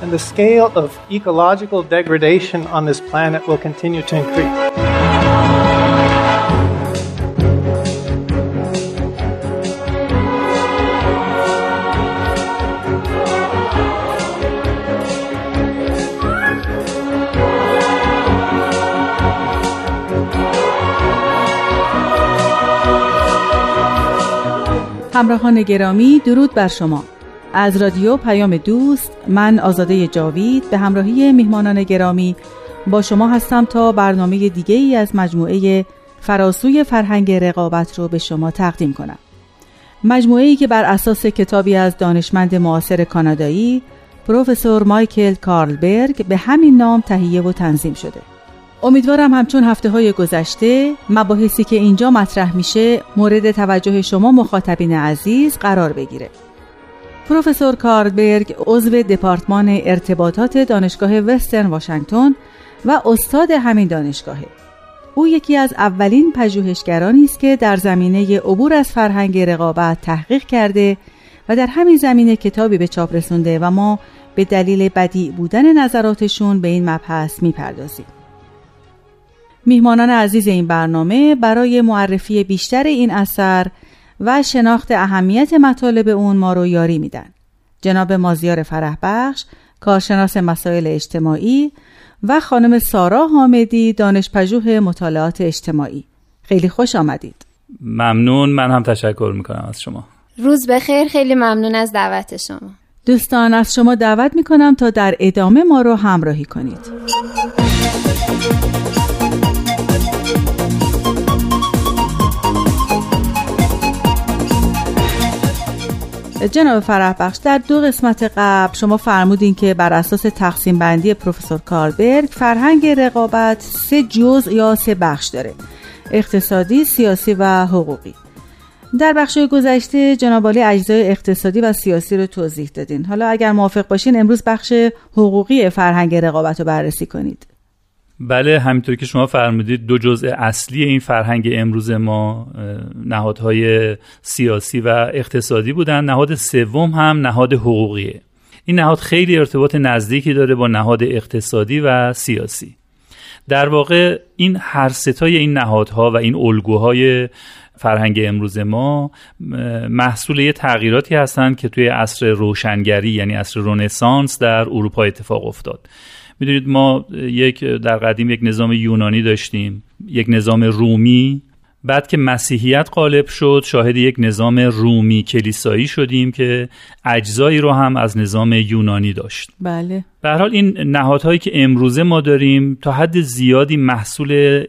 and the scale of ecological degradation on this planet will continue to increase. همراهان گرامی درود بر شما از رادیو پیام دوست من آزاده جاوید به همراهی میهمانان گرامی با شما هستم تا برنامه دیگه ای از مجموعه فراسوی فرهنگ رقابت رو به شما تقدیم کنم مجموعه ای که بر اساس کتابی از دانشمند معاصر کانادایی پروفسور مایکل کارلبرگ به همین نام تهیه و تنظیم شده امیدوارم همچون هفته های گذشته مباحثی که اینجا مطرح میشه مورد توجه شما مخاطبین عزیز قرار بگیره. پروفسور کارلبرگ عضو دپارتمان ارتباطات دانشگاه وسترن واشنگتن و استاد همین دانشگاهه. او یکی از اولین پژوهشگرانی است که در زمینه عبور از فرهنگ رقابت تحقیق کرده و در همین زمینه کتابی به چاپ رسونده و ما به دلیل بدیع بودن نظراتشون به این مبحث می‌پردازیم. میهمانان عزیز این برنامه برای معرفی بیشتر این اثر و شناخت اهمیت مطالب اون ما رو یاری میدن. جناب مازیار فرح بخش، کارشناس مسائل اجتماعی و خانم سارا حامدی دانشپژوه مطالعات اجتماعی. خیلی خوش آمدید. ممنون من هم تشکر می‌کنم از شما. روز بخیر خیلی ممنون از دعوت شما. دوستان از شما دعوت می‌کنم تا در ادامه ما رو همراهی کنید. جناب فرح بخش در دو قسمت قبل شما فرمودین که بر اساس تقسیم بندی پروفسور کاربرگ فرهنگ رقابت سه جزء یا سه بخش داره اقتصادی، سیاسی و حقوقی. در بخش گذشته جناب عالی اجزای اقتصادی و سیاسی رو توضیح دادین. حالا اگر موافق باشین امروز بخش حقوقی فرهنگ رقابت رو بررسی کنید. بله همینطور که شما فرمودید دو جزء اصلی این فرهنگ امروز ما نهادهای سیاسی و اقتصادی بودن. نهاد سوم هم نهاد حقوقیه. این نهاد خیلی ارتباط نزدیکی داره با نهاد اقتصادی و سیاسی. در واقع این هر ستای این نهادها و این الگوهای فرهنگ امروز ما محصول یه تغییراتی هستند که توی عصر روشنگری یعنی عصر رنسانس در اروپا اتفاق افتاد. می‌دونید ما یک در قدیم یک نظام یونانی داشتیم یک نظام رومی. بعد که مسیحیت غالب شد شاهد یک نظام رومی کلیسایی شدیم که اجزایی رو هم از نظام یونانی داشت. بله. به حال این نهادهایی که امروزه ما داریم تا حد زیادی محصول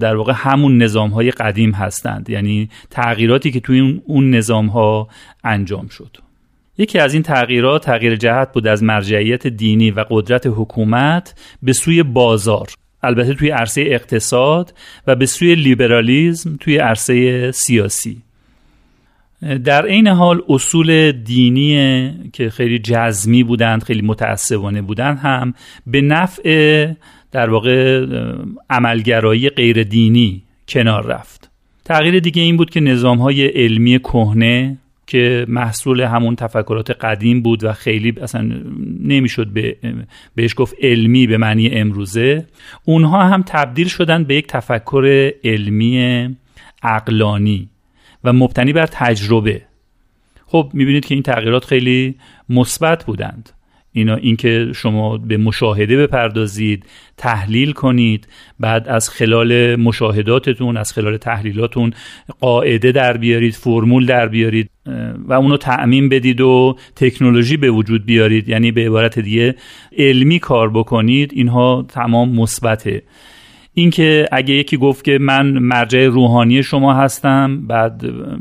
در واقع همون نظامهای قدیم هستند. یعنی تغییراتی که توی اون نظامها انجام شد. یکی از این تغییرات تغییر جهت بود از مرجعیت دینی و قدرت حکومت به سوی بازار البته توی عرصه اقتصاد و به سوی لیبرالیزم توی عرصه سیاسی. در عین حال اصول دینی که خیلی جزمی بودند خیلی متعصبانه بودند هم به نفع در واقع عملگرایی غیر دینی کنار رفت. تغییر دیگه این بود که نظام های علمی کهنه که محصول همون تفکرات قدیم بود و خیلی اصلا نمی‌شد به بهش گفت علمی به معنی امروزه. اونها هم تبدیل شدن به یک تفکر علمی عقلانی و مبتنی بر تجربه. خب می‌بینید که این تغییرات خیلی مثبت بودند. اینا اینکه شما به مشاهده بپردازید تحلیل کنید بعد از خلال مشاهداتتون از خلال تحلیلاتون قاعده در بیارید فرمول در بیارید و اونو تعمین بدید و تکنولوژی به وجود بیارید. یعنی به عبارت دیگه علمی کار بکنید اینها تمام مثبته. اینکه اگه یکی گفت که من مرجع روحانی شما هستم بعد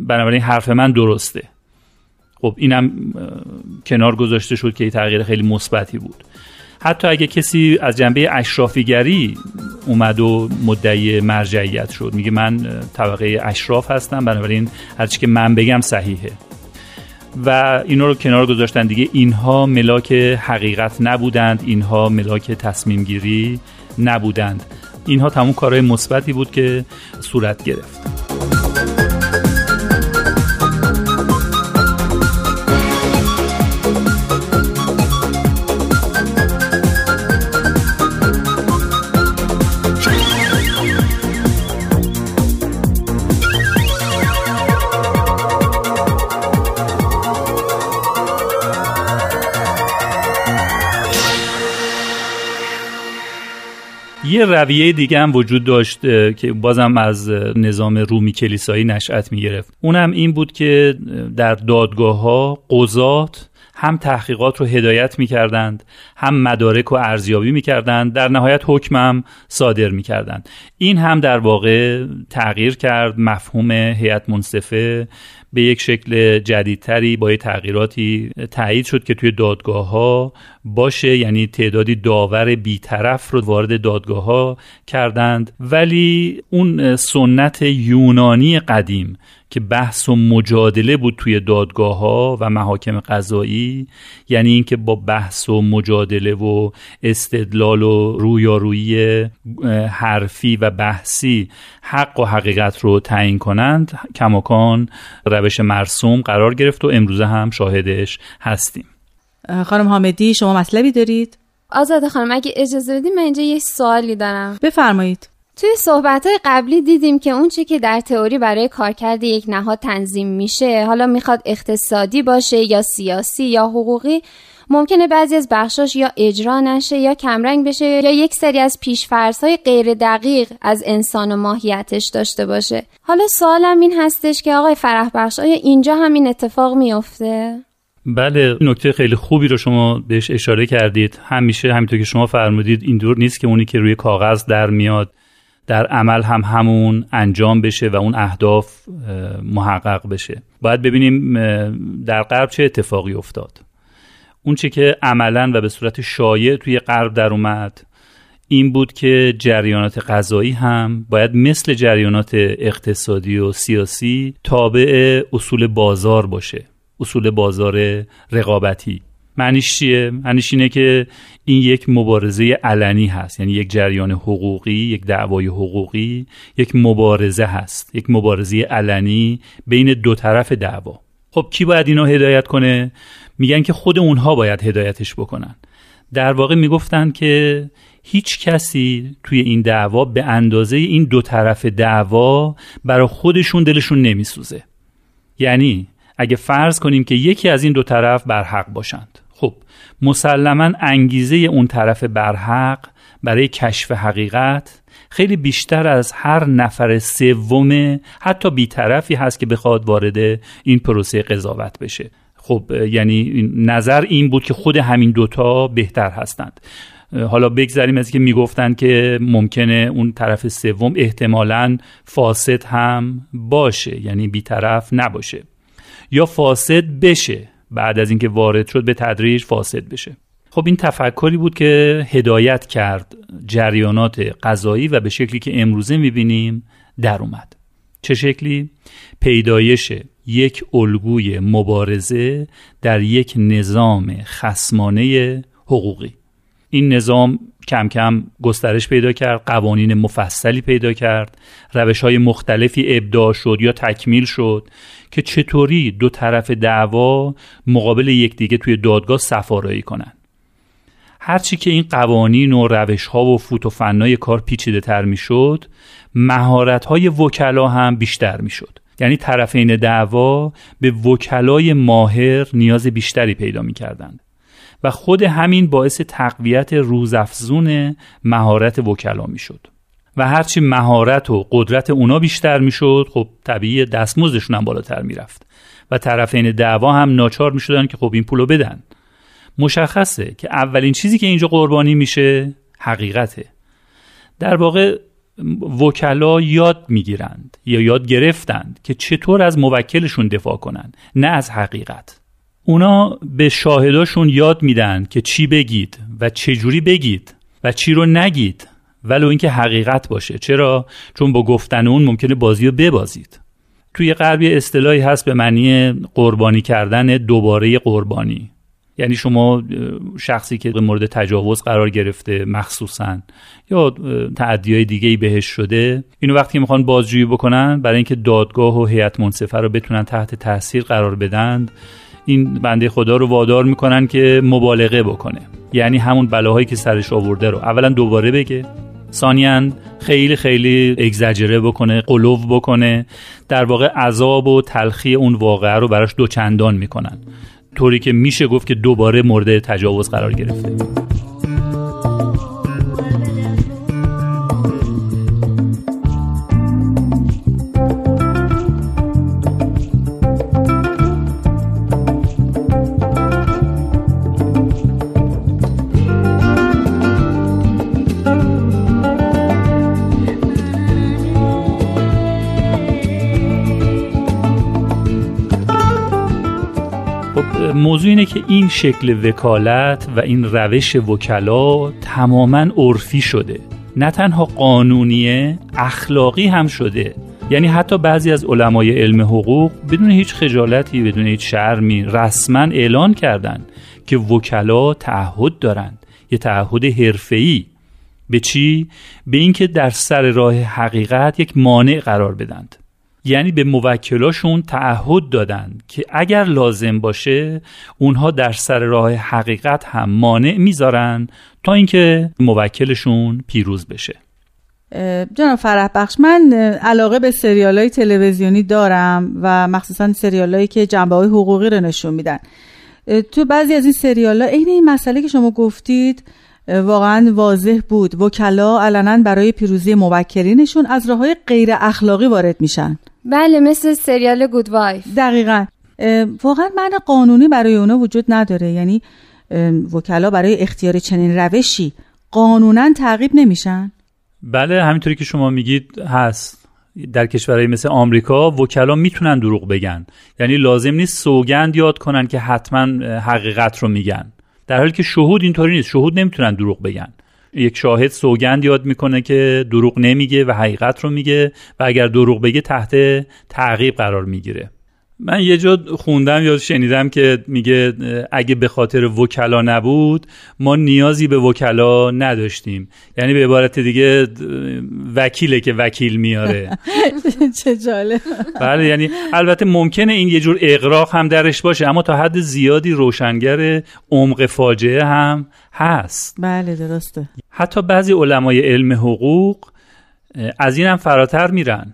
بنابراین حرف من درسته. خب اینم کنار گذاشته شد که تغییر خیلی مثبتی بود. حتی اگه کسی از جنبه اشرافیگری اومد و مدعی مرجعیت شد. میگه من طبقه اشراف هستم بنابراین هرچی که من بگم صحیحه. و اینا رو کنار گذاشتن دیگه. اینها ملاک حقیقت نبودند اینها ملاک تصمیم گیری نبودند. اینها تمام کارهای مثبتی بود که صورت گرفت. یه رویه دیگه هم وجود داشت که بازم از نظام رومی کلیسایی نشأت می گرفت اونم این بود که در دادگاه ها قضات هم تحقیقات رو هدایت می کردند هم مدارک و ارزیابی می کردند در نهایت حکمم صادر می کردند این هم در واقع تغییر کرد مفهوم هیئت منصفه به یک شکل جدیدتری با یه تغییراتی تایید شد که توی دادگاه ها باشه یعنی تعدادی داور بیطرف رو وارد دادگاه ها کردند. ولی اون سنت یونانی قدیم که بحث و مجادله بود توی دادگاه ها و محاکم قضایی یعنی اینکه با بحث و مجادله و استدلال و رویارویی حرفی و بحثی حق و حقیقت رو تعیین کنند کماکان روش مرسوم قرار گرفت و امروزه هم شاهدش هستیم. خانم حامدی شما مطلبی دارید؟ آزاده خانم اگه اجازه بدید من اینجا یه سوالی دارم. بفرمایید. توی صحبت قبلی دیدیم که اون چی که در تئوری برای کارکرد یک نهاد تنظیم میشه. حالا می‌خواد اقتصادی باشه یا سیاسی یا حقوقی ممکنه بعضی از بخشاش یا اجرا نشه یا کمرنگ بشه یا یک سری از پیشفرس های غیر دقیق از انسان و ماهیتش داشته باشه. حالا سوالم این هستش که آقای فرح بخش آیا اینجا هم این اتفاق میافته؟ بله نکته خیلی خوبی رو شما بهش اشاره کردید. همیشه همینطور که شما فرمودید این دور نیست که اونی که روی کاغذ در میاد. در عمل هم همون انجام بشه و اون اهداف محقق بشه. باید ببینیم در غرب چه اتفاقی افتاد. اون چی که عملا و به صورت شایع توی غرب در اومد این بود که جریانات غذایی هم باید مثل جریانات اقتصادی و سیاسی تابع اصول بازار باشه اصول بازار رقابتی. معنیش چیه؟ معنیش اینه که این یک مبارزه علنی هست. یعنی یک جریان حقوقی یک دعوای حقوقی یک مبارزه هست. یک مبارزه علنی بین دو طرف دعوا. خب کی باید اینو هدایت کنه؟ میگن که خود اونها باید هدایتش بکنن. در واقع می‌گفتن که هیچ کسی توی این دعوا به اندازه این دو طرف دعوا برای خودشون دلشون نمیسوزه. یعنی اگه فرض کنیم که یکی از این دو طرف برحق باشند. خب مسلما انگیزه اون طرف برحق برای کشف حقیقت خیلی بیشتر از هر نفر سوم حتی بیطرفی هست که بخواد وارد این پروسه قضاوت بشه. خب یعنی نظر این بود که خود همین دوتا بهتر هستند. حالا بگذاریم از که می‌گفتن که ممکنه اون طرف سوم احتمالا فاسد هم باشه یعنی بیطرف نباشه. یا فاسد بشه. بعد از اینکه وارد شد به تدریج فاسد بشه. خب این تفکری بود که هدایت کرد جریانات قضایی و به شکلی که امروزه می‌بینیم در اومد. چه شکلی؟ پیدایش یک الگوی مبارزه در یک نظام خسمانه حقوقی. این نظام کم کم گسترش پیدا کرد قوانین مفصلی پیدا کرد روش های مختلفی ابداع شد یا تکمیل شد که چطوری دو طرف دعوا مقابل یکدیگه توی دادگاه سفارایی کنند هرچی که این قوانین و روش ها و فوت و فنای کار پیچیده تر می شد مهارت های وکلا هم بیشتر می شد یعنی طرفین دعوا به وکلای ماهر نیاز بیشتری پیدا می کردند و خود همین باعث تقویت روزافزون مهارت وکلا می شد و هرچی مهارت و قدرت اونا بیشتر می شد خب طبیعی دستمزدشون هم بالاتر می رفت و طرفین دعوا هم ناچار می شدن که خب این پولو بدن. مشخصه که اولین چیزی که اینجا قربانی میشه حقیقته. در واقع وکلا یاد می‌گیرند یا یاد گرفتند که چطور از موکلشون دفاع کنند نه از حقیقت. اونا به شاهداشون یاد میدن که چی بگید و چجوری بگید و چی رو نگید ولو اینکه حقیقت باشه. چرا؟ چون با گفتن اون ممکنه بازی رو ببازید. توی غربی اصطلاحی هست به معنی قربانی کردن دوباره قربانی. یعنی شما شخصی که مورد تجاوز قرار گرفته مخصوصا یا تعدی های دیگه بهش شده اینو وقتی می‌خوان بازجویی بکنن برای اینکه دادگاه و هیئت منصفه رو بتونن تحت تاثیر قرار بدن این بنده خدا رو وادار می‌کنن که مبالغه بکنه. یعنی همون بلاهایی که سرش آورده رو. اولا دوباره بگه. ثانیا خیلی خیلی اگزجره بکنه قلوب بکنه. در واقع عذاب و تلخی اون واقعه رو براش دوچندان می‌کنن. طوری که میشه گفت که دوباره مورد تجاوز قرار گرفته. موضوع اینه که این شکل وکالت و این روش وکلا تماما عرفی شده. نه تنها قانونیه اخلاقی هم شده. یعنی حتی بعضی از علمای علم حقوق بدون هیچ خجالتی بدون هیچ شرمی رسما اعلان کردن که وکلا تعهد دارند. یه تعهد حرفه‌ای. به چی؟ به اینکه در سر راه حقیقت یک مانع قرار بدند. یعنی به موکلاشون تعهد دادن که اگر لازم باشه اونها در سر راه حقیقت هم مانع می‌ذارن تا اینکه موکلشون پیروز بشه. جناب فرح بخش من علاقه به سریال های تلویزیونی دارم و مخصوصا سریال هایی که جنبه های حقوقی رو نشون میدن. تو بعضی از این سریال ها این این مسئله که شما گفتید واقعا واضح بود. وکلا علنا برای پیروزی موکلینشون از راه های غیر اخلاقی وارد میشن. بله مثل سریال گود وایف دقیقا. واقعا من قانونی برای اونا وجود نداره. یعنی وکلا برای اختیار چنین روشی قانونا تعقیب نمیشن؟ بله همینطوری که شما میگید هست. در کشورهای مثل آمریکا وکلا می‌تونن دروغ بگن. یعنی لازم نیست سوگند یاد کنن که حتما حقیقت رو میگن. در حالی که شهود اینطوری نیست. شهود نمی‌تونن دروغ بگن. یک شاهد سوگند یاد می‌کنه که دروغ نمیگه و حقیقت رو میگه و اگر دروغ بگه تحت تعقیب قرار می‌گیره. من یه جا خوندم یا شنیدم که میگه اگه به خاطر وکلا نبود ما نیازی به وکلا نداشتیم. یعنی به عبارت دیگه وکیله که وکیل میاره. چه جالب. بله یعنی البته ممکنه این یه جور اقراق هم درش باشه اما تا حد زیادی روشنگر عمق فاجعه هم هست. بله درسته. حتی بعضی علمای علم حقوق از این هم فراتر میرن.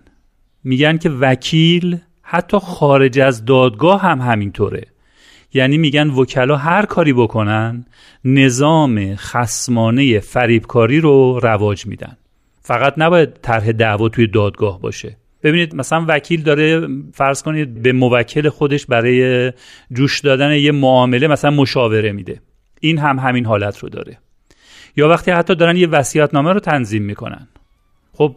میگن که وکیل حتی خارج از دادگاه هم همینطوره. یعنی میگن وکلا هر کاری بکنن نظام خسمانه فریبکاری رو رواج میدن. فقط نباید طرح دعوا توی دادگاه باشه. ببینید مثلا وکیل داره فرض کنید به موکل خودش برای جوش دادن یه معامله مثلا مشاوره میده. این هم همین حالت رو داره. یا وقتی حتی دارن یه نامه رو تنظیم می‌کنن. خب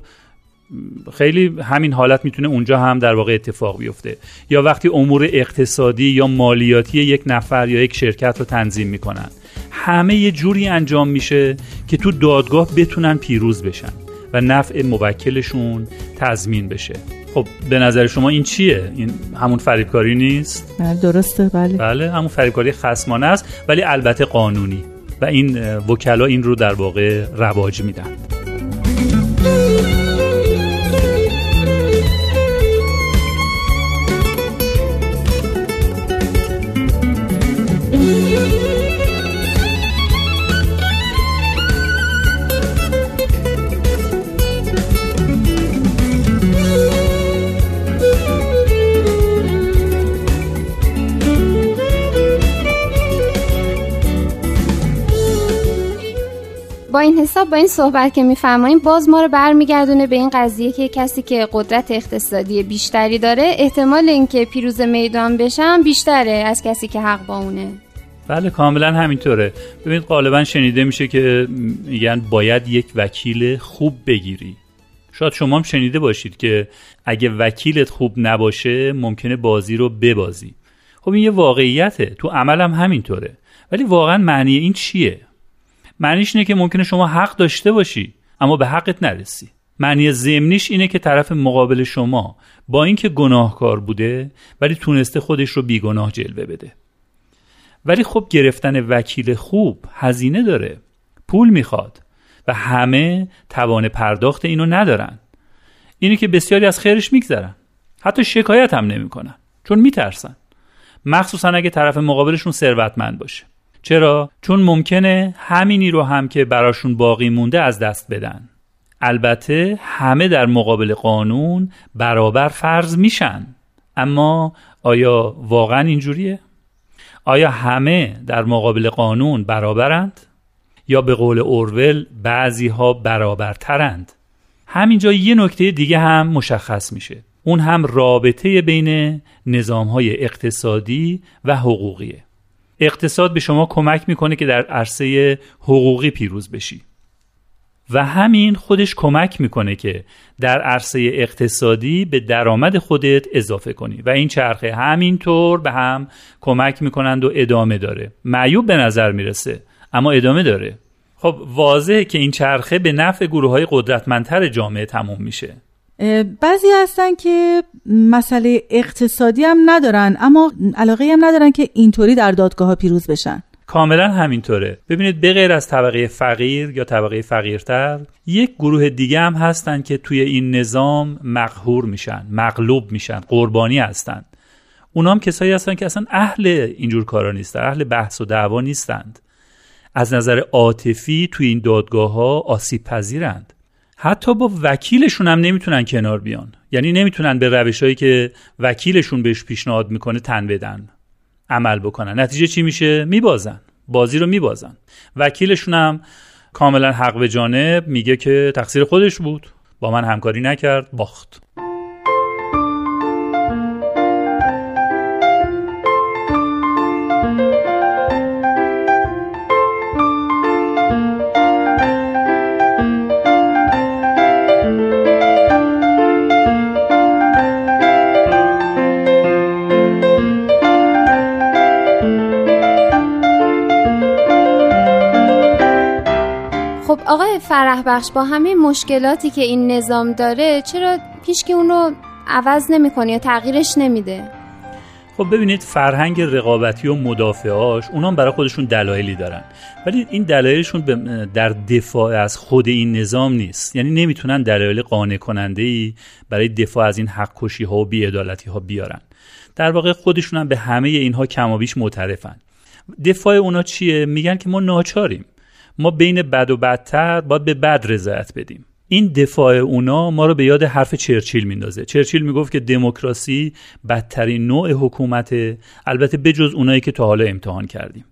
خیلی همین حالت می‌تونه اونجا هم در واقع اتفاق بیفته. یا وقتی امور اقتصادی یا مالیاتی یک نفر یا یک شرکت رو تنظیم می‌کنن. همه یه جوری انجام میشه که تو دادگاه بتونن پیروز بشن و نفع موکلشون تضمین بشه. خب به نظر شما این چیه؟ این همون فریبکاری نیست؟ بله درسته بله. بله همون فریبکاری خصمانه است ولی البته قانونی. و این وکلا این رو در واقع رواج میدن. با این حساب با این صحبت که میفرماییم باز ما رو برمیگردونه به این قضیه که کسی که قدرت اقتصادی بیشتری داره احتمال اینکه پیروز میدان بشن بیشتره از کسی که حق با اونه. بله کاملا همینطوره. ببینید غالبا شنیده میشه که میگن باید یک وکیل خوب بگیری. شاید شما هم شنیده باشید که اگه وکیلت خوب نباشه ممکنه بازی رو ببازی. خب این یه واقعیته. تو عملم همینطوره. ولی واقعا معنی این چیه؟ معنیش اینه که ممکنه شما حق داشته باشی اما به حقت نرسی. معنی ضمنیش اینه که طرف مقابل شما با اینکه گناهکار بوده ولی تونسته خودش رو بیگناه جلوه بده. ولی خب گرفتن وکیل خوب هزینه داره پول می‌خواد و همه توان پرداخت اینو ندارن. اینه که بسیاری از خیرش میگذرن. حتی شکایت هم نمی‌کنن چون میترسن. مخصوصا اگه طرف مقابلشون ثروتمند باشه. چرا؟ چون ممکنه همینی رو هم که براشون باقی مونده از دست بدن. البته همه در مقابل قانون برابر فرض میشن. اما آیا واقعا اینجوریه؟ آیا همه در مقابل قانون برابرند؟ یا به قول اورول بعضی ها برابرترند؟ همینجا یه نکته دیگه هم مشخص میشه. اون هم رابطه بین نظام های اقتصادی و حقوقیه. اقتصاد به شما کمک می‌کنه که در عرصه حقوقی پیروز بشی. و همین خودش کمک می‌کنه که در عرصه اقتصادی به درآمد خودت اضافه کنی. و این چرخه همینطور به هم کمک می‌کنند و ادامه داره. معیوب به نظر می‌رسه اما ادامه داره. خب واضحه که این چرخه به نفع گروه های قدرتمندتر جامعه تموم میشه. بعضی هستن که مسئله اقتصادی هم ندارن اما علاقه هم ندارن که اینطوری در دادگاه ها پیروز بشن. کاملا همینطوره. ببینید به غیر از طبقه فقیر یا طبقه فقیرتر یک گروه دیگه هم هستن که توی این نظام مقهور میشن مغلوب میشن قربانی هستند اونا هم کسایی هستن که اصلا اهل اینجور کارا نیستن اهل بحث و دعوا نیستند. از نظر عاطفی توی این دادگاه ها آسیب پذیرند. حتی با وکیلشون هم نمی‌تونن کنار بیان. یعنی نمی‌تونن به روشهایی که وکیلشون بهش پیشنهاد می‌کنه تن بدن. عمل بکنن. نتیجه چی میشه؟ میبازن. بازی رو میبازن. وکیلشون هم کاملا حق به جانب میگه که تقصیر خودش بود. با من همکاری نکرد باخت. فرح بخش با همه مشکلاتی که این نظام داره چرا پیش که اون رو عوض نمی‌کنه یا تغییرش نمیده؟ خب ببینید فرهنگ رقابتی و مدافعاش اونام برای خودشون دلایلی دارن. ولی این دلایلشون در دفاع از خود این نظام نیست. یعنی نمی‌تونن دلایل قانع کننده ای برای دفاع از این حق کشی ها و بیعدالتی ها بیارن. در واقع خودشون هم به همه اینها کمابیش معترفن. دفاع اونا چیه؟ میگن که ما ناچاریم. ما بین بد و بدتر باید به بد رضایت بدیم. این دفاع اونا ما رو به یاد حرف چرچیل میندازه. چرچیل می‌گفت که دموکراسی بدترین نوع حکومت البته بجز اونایی که تا حالا امتحان کردیم.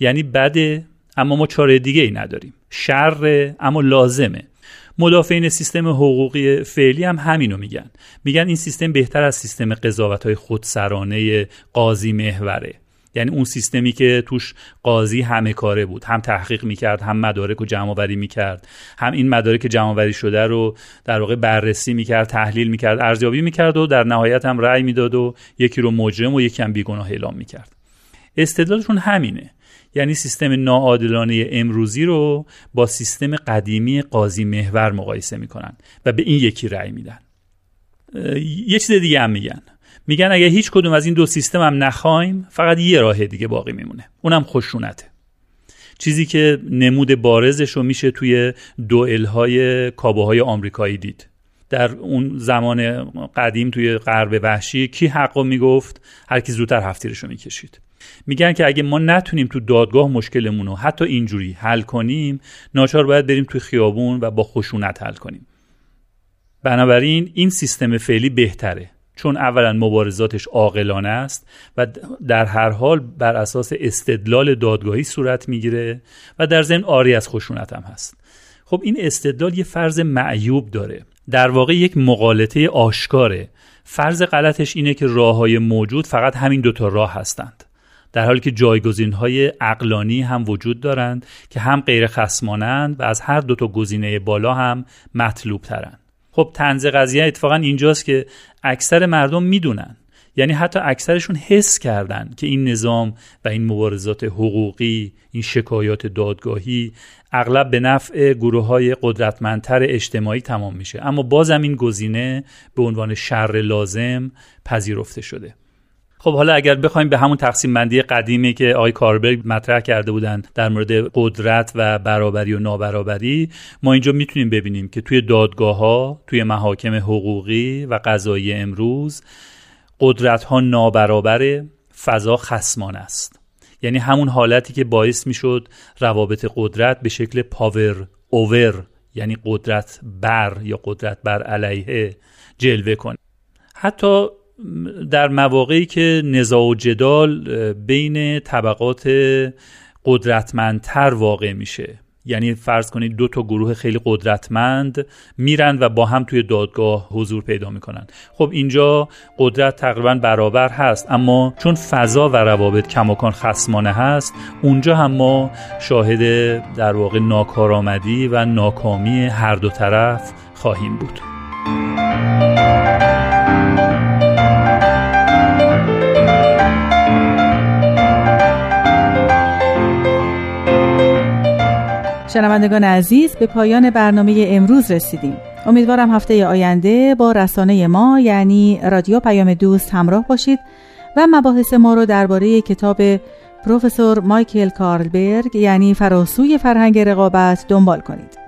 یعنی بده اما ما چاره دیگه ای نداریم. شر اما لازمه. مدافعین سیستم حقوقی فعلی هم همینو میگن. میگن این سیستم بهتر از سیستم قضاوت های خودسرانه قاضی محوره. یعنی اون سیستمی که توش قاضی همه کاره بود. هم تحقیق می‌کرد هم مدارک رو جمع آوری می‌کرد. هم این مدارک جمع آوری شده رو در واقع بررسی می‌کرد تحلیل می‌کرد ارزیابی می‌کرد و در نهایت هم رأی می‌داد و یکی رو مجرم و یکی هم بیگناه اعلام می‌کرد. استدلالشون همینه. یعنی سیستم ناعادلانه امروزی رو با سیستم قدیمی قاضی محور مقایسه می‌کنن و به این یکی رأی میدن. یه چیز دیگه هم میگن. میگن اگه هیچ کدوم از این دو سیستم هم نخوایم فقط یه راه دیگه باقی میمونه. اونم خشونته. چیزی که نمود بارزش رو میشه توی دوئل کابوهای آمریکایی دید. در اون زمان قدیم توی غرب وحشی کی حق می‌گفت؟ هر کی زودتر هفتیرش رو می‌کشید. میگن که اگه ما نتونیم تو دادگاه مشکلمون رو حتی اینجوری حل کنیم ناچار باید بریم توی خیابون و با خشونت حل کنیم. بنابراین این سیستم فعلی بهتره. چون اولا مبارزاتش عاقلانه است و در هر حال بر اساس استدلال دادگاهی صورت می‌گیره و در ضمن آری از خشونت هم هست. خب این استدلال یه فرض معیوب داره. در واقع یک مقالطه آشکاره. فرض غلطش اینه که راه های موجود فقط همین دوتا راه هستند. در حالی که جایگزین های اقلانی هم وجود دارند که هم غیر خسمانند و از هر دوتا گزینه بالا هم مطلوب ترند خب تنز قضیه اتفاقا اینجاست که اکثر مردم می‌دونن. یعنی حتی اکثرشون حس کردن که این نظام و این مبارزات حقوقی این شکایات دادگاهی اغلب به نفع گروه های قدرتمندتر اجتماعی تمام میشه. اما بازم این گزینه به عنوان شر لازم پذیرفته شده. خب حالا اگر بخوایم به همون تقسیم بندی قدیمی که آقای کاربرگ مطرح کرده بودن در مورد قدرت و برابری و نابرابری ما اینجا می‌تونیم ببینیم که توی دادگاه ها توی محاکم حقوقی و قضایی امروز قدرت ها نابرابر فضا خسمان است. یعنی همون حالتی که باعث می‌شد روابط قدرت به شکل پاور اوور یعنی قدرت بر یا قدرت بر علیه جلوه کنه. حتی در مواقعی که نزاع و جدال بین طبقات قدرتمندتر واقع میشه. یعنی فرض کنید دو تا گروه خیلی قدرتمند میرن و با هم توی دادگاه حضور پیدا می‌کنن. خب اینجا قدرت تقریبا برابر هست اما چون فضا و روابط کماکان خسمانه هست اونجا هم ما شاهد در واقع ناکارآمدی و ناکامی هر دو طرف خواهیم بود. شنوندگان عزیز به پایان برنامه امروز رسیدیم. امیدوارم هفته آینده با رسانه ما یعنی رادیو پیام دوست همراه باشید و مباحث ما رو درباره کتاب پروفسور مایکل کارلبرگ یعنی فراسوی فرهنگ رقابت دنبال کنید.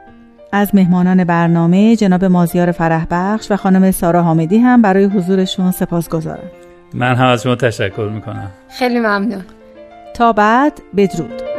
از مهمانان برنامه جناب مازیار فرح بخش و خانم سارا حامدی هم برای حضورشون سپاس گذارم من هم از شما تشکر می‌کنم. خیلی ممنون. تا بعد بدرود.